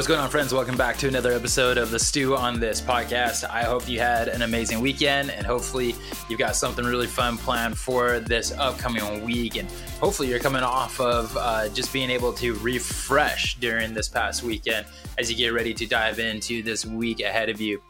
What's going on, friends? Welcome back to another episode of the Stew on This podcast. I hope you had an amazing weekend and hopefully you've got something really fun planned for this upcoming week. And hopefully you're coming off of uh, just being able to refresh during this past weekend as you get ready to dive into this week ahead of you.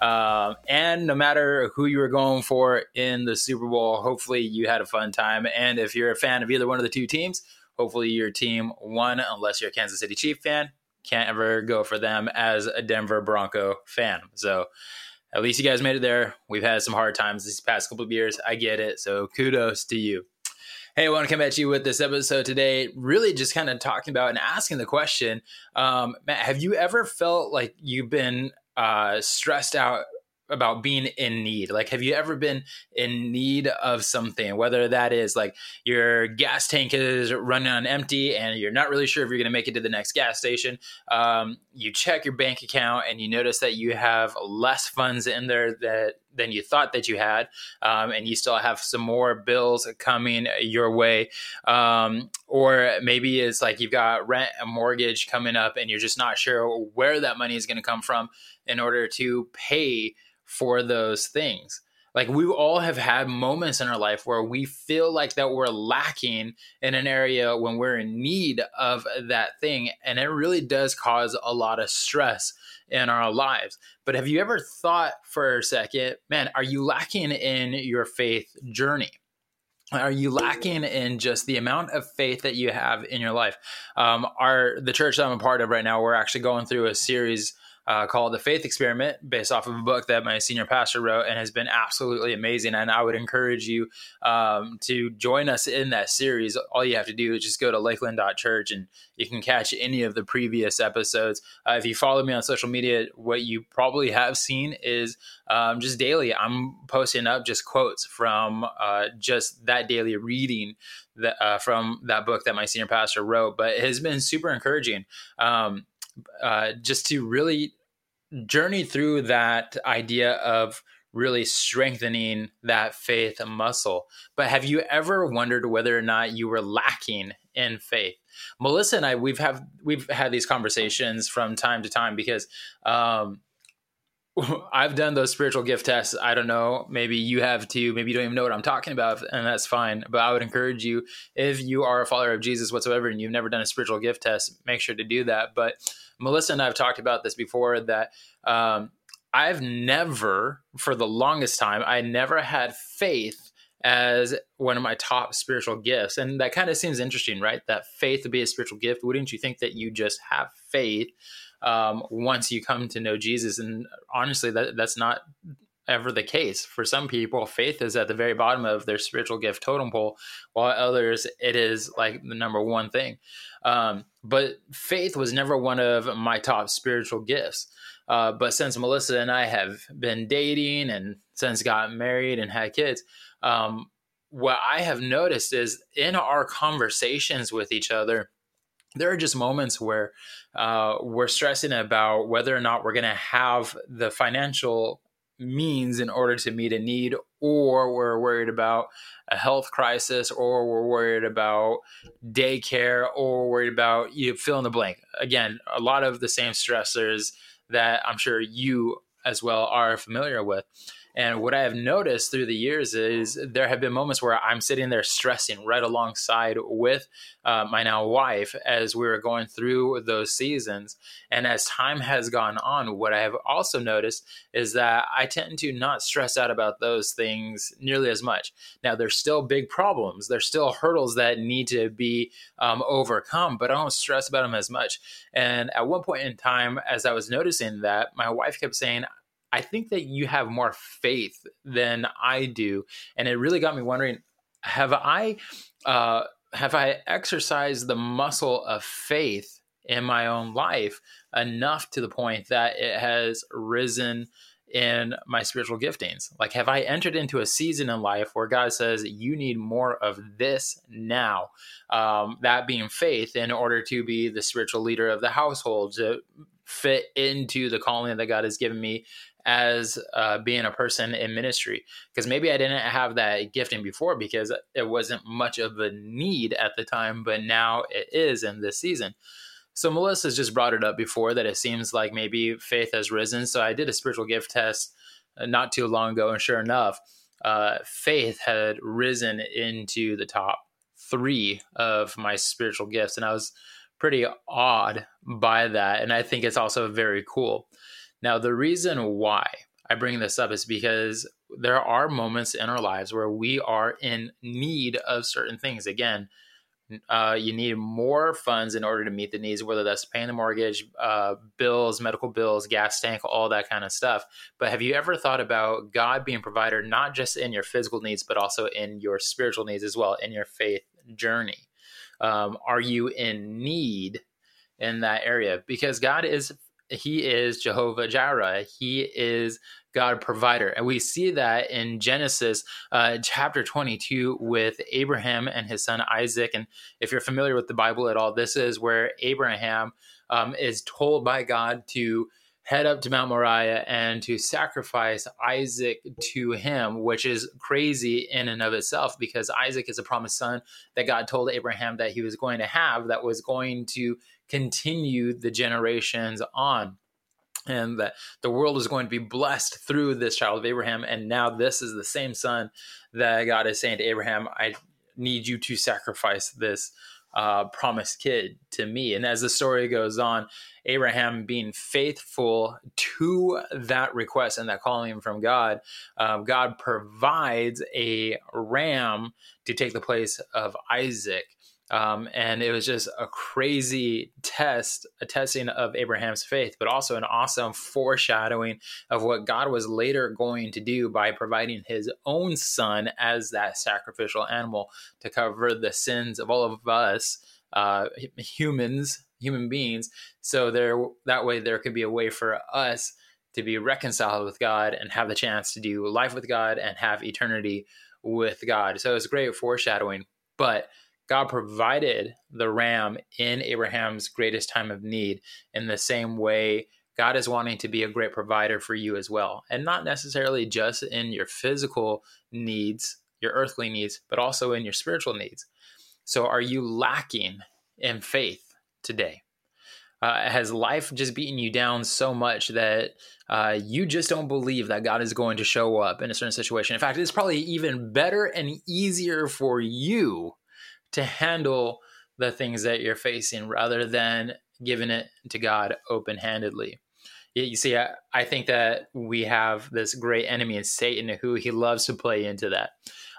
Uh, and no matter who you were going for in the Super Bowl, hopefully you had a fun time. And if you're a fan of either one of the two teams, hopefully your team won, unless you're a Kansas City Chief fan can't ever go for them as a Denver Bronco fan. So at least you guys made it there. We've had some hard times these past couple of years. I get it. So kudos to you. Hey, I want to come at you with this episode today, really just kind of talking about and asking the question um, Matt, have you ever felt like you've been uh, stressed out about being in need. Like, have you ever been in need of something? Whether that is like your gas tank is running on empty and you're not really sure if you're going to make it to the next gas station. Um, you check your bank account and you notice that you have less funds in there that than you thought that you had, um, and you still have some more bills coming your way. Um, or maybe it's like you've got rent and mortgage coming up, and you're just not sure where that money is going to come from in order to pay for those things. Like we all have had moments in our life where we feel like that we're lacking in an area when we're in need of that thing. And it really does cause a lot of stress in our lives. But have you ever thought for a second, man, are you lacking in your faith journey? are you lacking in just the amount of faith that you have in your life um, our the church that i'm a part of right now we're actually going through a series uh, called The Faith Experiment, based off of a book that my senior pastor wrote and has been absolutely amazing. And I would encourage you um, to join us in that series. All you have to do is just go to lakeland.church and you can catch any of the previous episodes. Uh, if you follow me on social media, what you probably have seen is um, just daily, I'm posting up just quotes from uh, just that daily reading that, uh, from that book that my senior pastor wrote. But it has been super encouraging. Um, uh, just to really journey through that idea of really strengthening that faith muscle. But have you ever wondered whether or not you were lacking in faith? Melissa and I, we've have we've had these conversations from time to time because um, I've done those spiritual gift tests. I don't know. Maybe you have too. Maybe you don't even know what I'm talking about, and that's fine. But I would encourage you, if you are a follower of Jesus whatsoever and you've never done a spiritual gift test, make sure to do that. But Melissa and I have talked about this before that um, I've never, for the longest time, I never had faith as one of my top spiritual gifts. And that kind of seems interesting, right? That faith to be a spiritual gift. Wouldn't you think that you just have faith um, once you come to know Jesus? And honestly, that, that's not ever the case. For some people, faith is at the very bottom of their spiritual gift totem pole, while others, it is like the number one thing. Um, but faith was never one of my top spiritual gifts. Uh, but since Melissa and I have been dating and since got married and had kids, um, what I have noticed is in our conversations with each other, there are just moments where uh, we're stressing about whether or not we're going to have the financial means in order to meet a need, or we're worried about a health crisis, or we're worried about daycare, or worried about you fill in the blank. Again, a lot of the same stressors that I'm sure you as well are familiar with. And what I have noticed through the years is there have been moments where I'm sitting there stressing right alongside with uh, my now wife as we were going through those seasons. And as time has gone on, what I have also noticed is that I tend to not stress out about those things nearly as much. Now, there's still big problems, there's still hurdles that need to be um, overcome, but I don't stress about them as much. And at one point in time, as I was noticing that, my wife kept saying, I think that you have more faith than I do, and it really got me wondering: Have I, uh, have I exercised the muscle of faith in my own life enough to the point that it has risen? in my spiritual giftings? Like, have I entered into a season in life where God says, you need more of this now? Um, that being faith in order to be the spiritual leader of the household, to fit into the calling that God has given me as uh, being a person in ministry because maybe I didn't have that gifting before because it wasn't much of a need at the time, but now it is in this season. So Melissa's just brought it up before that it seems like maybe faith has risen. So I did a spiritual gift test uh, not too long ago, and sure enough, uh, faith had risen into the top three of my spiritual gifts, and I was pretty awed by that. And I think it's also very cool. Now, the reason why I bring this up is because there are moments in our lives where we are in need of certain things. Again, uh, you need more funds in order to meet the needs, whether that's paying the mortgage, uh, bills, medical bills, gas tank, all that kind of stuff. But have you ever thought about God being provider, not just in your physical needs, but also in your spiritual needs as well, in your faith journey? Um, are you in need in that area? Because God is he is Jehovah Jireh. He is God provider. And we see that in Genesis uh, chapter 22 with Abraham and his son Isaac. And if you're familiar with the Bible at all, this is where Abraham um, is told by God to head up to Mount Moriah and to sacrifice Isaac to him, which is crazy in and of itself because Isaac is a promised son that God told Abraham that he was going to have that was going to continue the generations on and that the world is going to be blessed through this child of Abraham. And now this is the same son that God is saying to Abraham, I need you to sacrifice this uh, promised kid to me. And as the story goes on, Abraham being faithful to that request and that calling from God, um, God provides a ram to take the place of Isaac. Um, and it was just a crazy test, a testing of Abraham's faith, but also an awesome foreshadowing of what God was later going to do by providing his own son as that sacrificial animal to cover the sins of all of us, uh, humans, human beings. So there, that way, there could be a way for us to be reconciled with God and have the chance to do life with God and have eternity with God. So it's great foreshadowing, but God provided the ram in Abraham's greatest time of need in the same way God is wanting to be a great provider for you as well. And not necessarily just in your physical needs, your earthly needs, but also in your spiritual needs. So, are you lacking in faith today? Uh, has life just beaten you down so much that uh, you just don't believe that God is going to show up in a certain situation? In fact, it's probably even better and easier for you to handle the things that you're facing rather than giving it to God open handedly. You see, I, I think that we have this great enemy in Satan who he loves to play into that.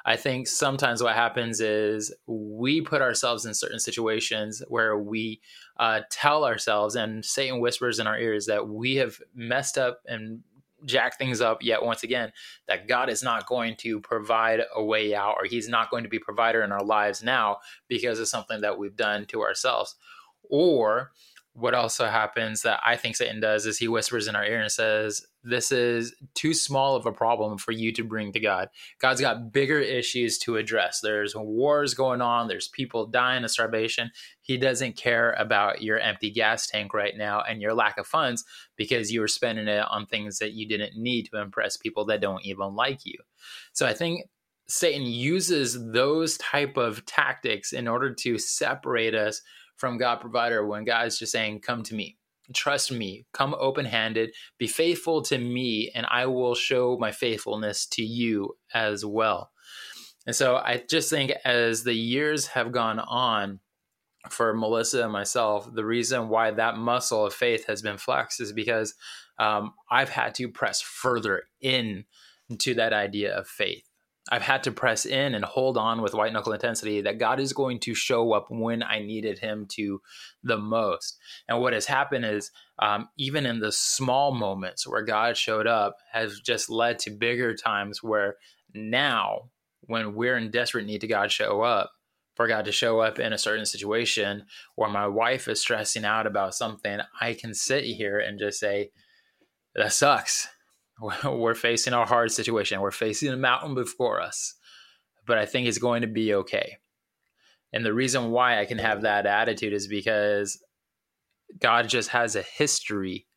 I think sometimes what happens is we put ourselves in certain situations where we uh, tell ourselves, and Satan whispers in our ears that we have messed up and jack things up yet once again that God is not going to provide a way out or he's not going to be provider in our lives now because of something that we've done to ourselves. Or what also happens that I think Satan does is he whispers in our ear and says, This is too small of a problem for you to bring to God. God's got bigger issues to address. There's wars going on, there's people dying of starvation. He doesn't care about your empty gas tank right now and your lack of funds because you were spending it on things that you didn't need to impress people that don't even like you. So I think Satan uses those type of tactics in order to separate us from God provider when God is just saying, Come to me, trust me, come open handed, be faithful to me, and I will show my faithfulness to you as well. And so I just think as the years have gone on, for Melissa and myself, the reason why that muscle of faith has been flexed is because um, I've had to press further in to that idea of faith. I've had to press in and hold on with white knuckle intensity that God is going to show up when I needed Him to the most. And what has happened is, um, even in the small moments where God showed up, has just led to bigger times where now, when we're in desperate need to God show up, for God to show up in a certain situation, or my wife is stressing out about something, I can sit here and just say, that sucks we're facing a hard situation. We're facing a mountain before us, but I think it's going to be okay. And the reason why I can have that attitude is because God just has a history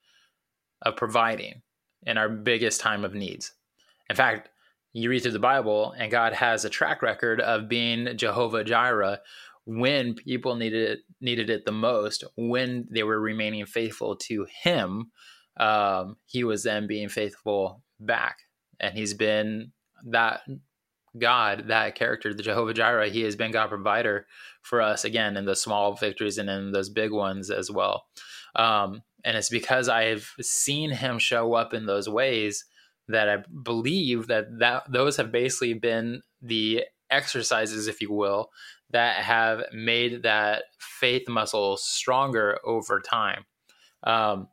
of providing in our biggest time of needs. In fact, you read through the Bible, and God has a track record of being Jehovah Jireh when people needed it, needed it the most, when they were remaining faithful to Him, um, He was then being faithful back, and He's been that God, that character, the Jehovah Jireh. He has been God provider for us again in the small victories and in those big ones as well. Um, and it's because I've seen Him show up in those ways that I believe that that those have basically been the exercises, if you will, that have made that faith muscle stronger over time. Um,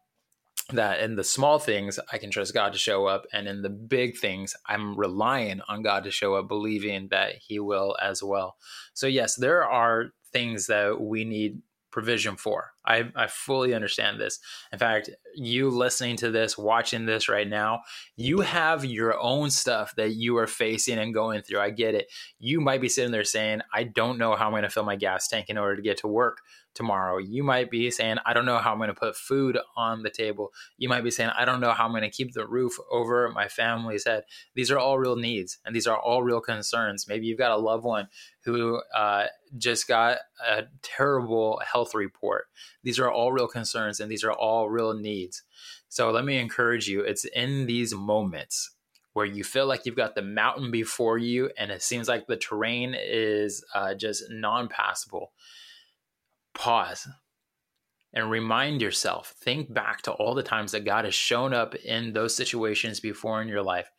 that in the small things, I can trust God to show up, and in the big things, I'm relying on God to show up, believing that He will as well. So, yes, there are things that we need provision for. I, I fully understand this. In fact, you listening to this, watching this right now, you have your own stuff that you are facing and going through. I get it. You might be sitting there saying, I don't know how I'm going to fill my gas tank in order to get to work tomorrow. You might be saying, I don't know how I'm going to put food on the table. You might be saying, I don't know how I'm going to keep the roof over my family's head. These are all real needs and these are all real concerns. Maybe you've got a loved one who uh, just got a terrible health report. These are all real concerns and these are all real needs. So let me encourage you it's in these moments where you feel like you've got the mountain before you and it seems like the terrain is uh, just non passable pause and remind yourself, think back to all the times that God has shown up in those situations before in your life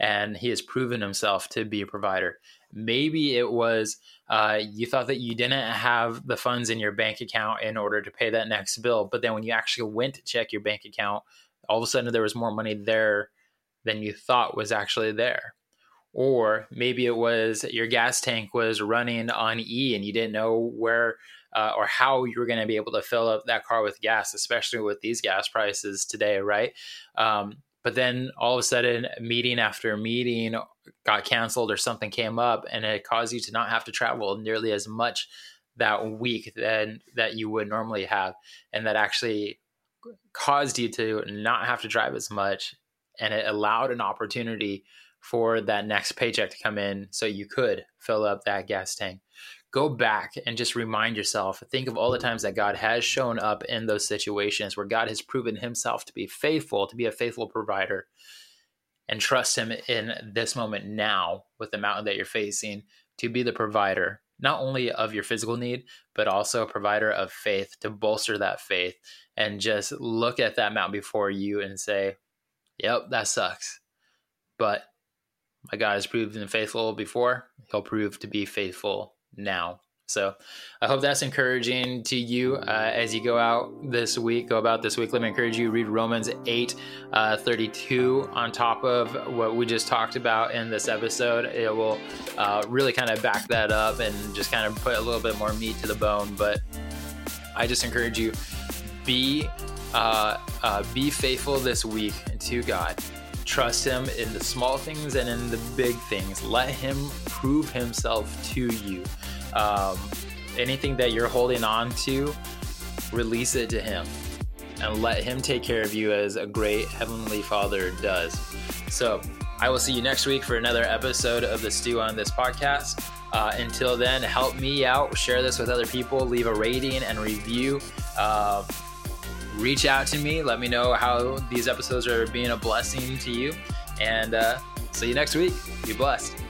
and he has proven himself to be a provider. Maybe it was uh, you thought that you didn't have the funds in your bank account in order to pay that next bill, but then when you actually went to check your bank account, all of a sudden there was more money there than you thought was actually there. Or maybe it was your gas tank was running on E and you didn't know where uh, or how you were going to be able to fill up that car with gas, especially with these gas prices today, right? Um, but then all of a sudden, meeting after meeting got canceled or something came up, and it caused you to not have to travel nearly as much that week than that you would normally have, and that actually caused you to not have to drive as much, and it allowed an opportunity for that next paycheck to come in so you could fill up that gas tank go back and just remind yourself think of all the times that god has shown up in those situations where god has proven himself to be faithful to be a faithful provider and trust him in this moment now with the mountain that you're facing to be the provider not only of your physical need but also a provider of faith to bolster that faith and just look at that mountain before you and say yep that sucks. But my god has proven faithful before. He'll prove to be faithful now. So I hope that's encouraging to you uh, as you go out this week, go about this week. Let me encourage you read Romans 8 uh, 32 on top of what we just talked about in this episode. It will uh, really kind of back that up and just kind of put a little bit more meat to the bone. But I just encourage you be uh, uh, be faithful this week to God. Trust Him in the small things and in the big things. Let Him prove Himself to you. Um, anything that you're holding on to, release it to Him and let Him take care of you as a great Heavenly Father does. So, I will see you next week for another episode of the Stew on This podcast. Uh, until then, help me out, share this with other people, leave a rating and review. Uh, reach out to me. Let me know how these episodes are being a blessing to you. And uh, see you next week. Be blessed.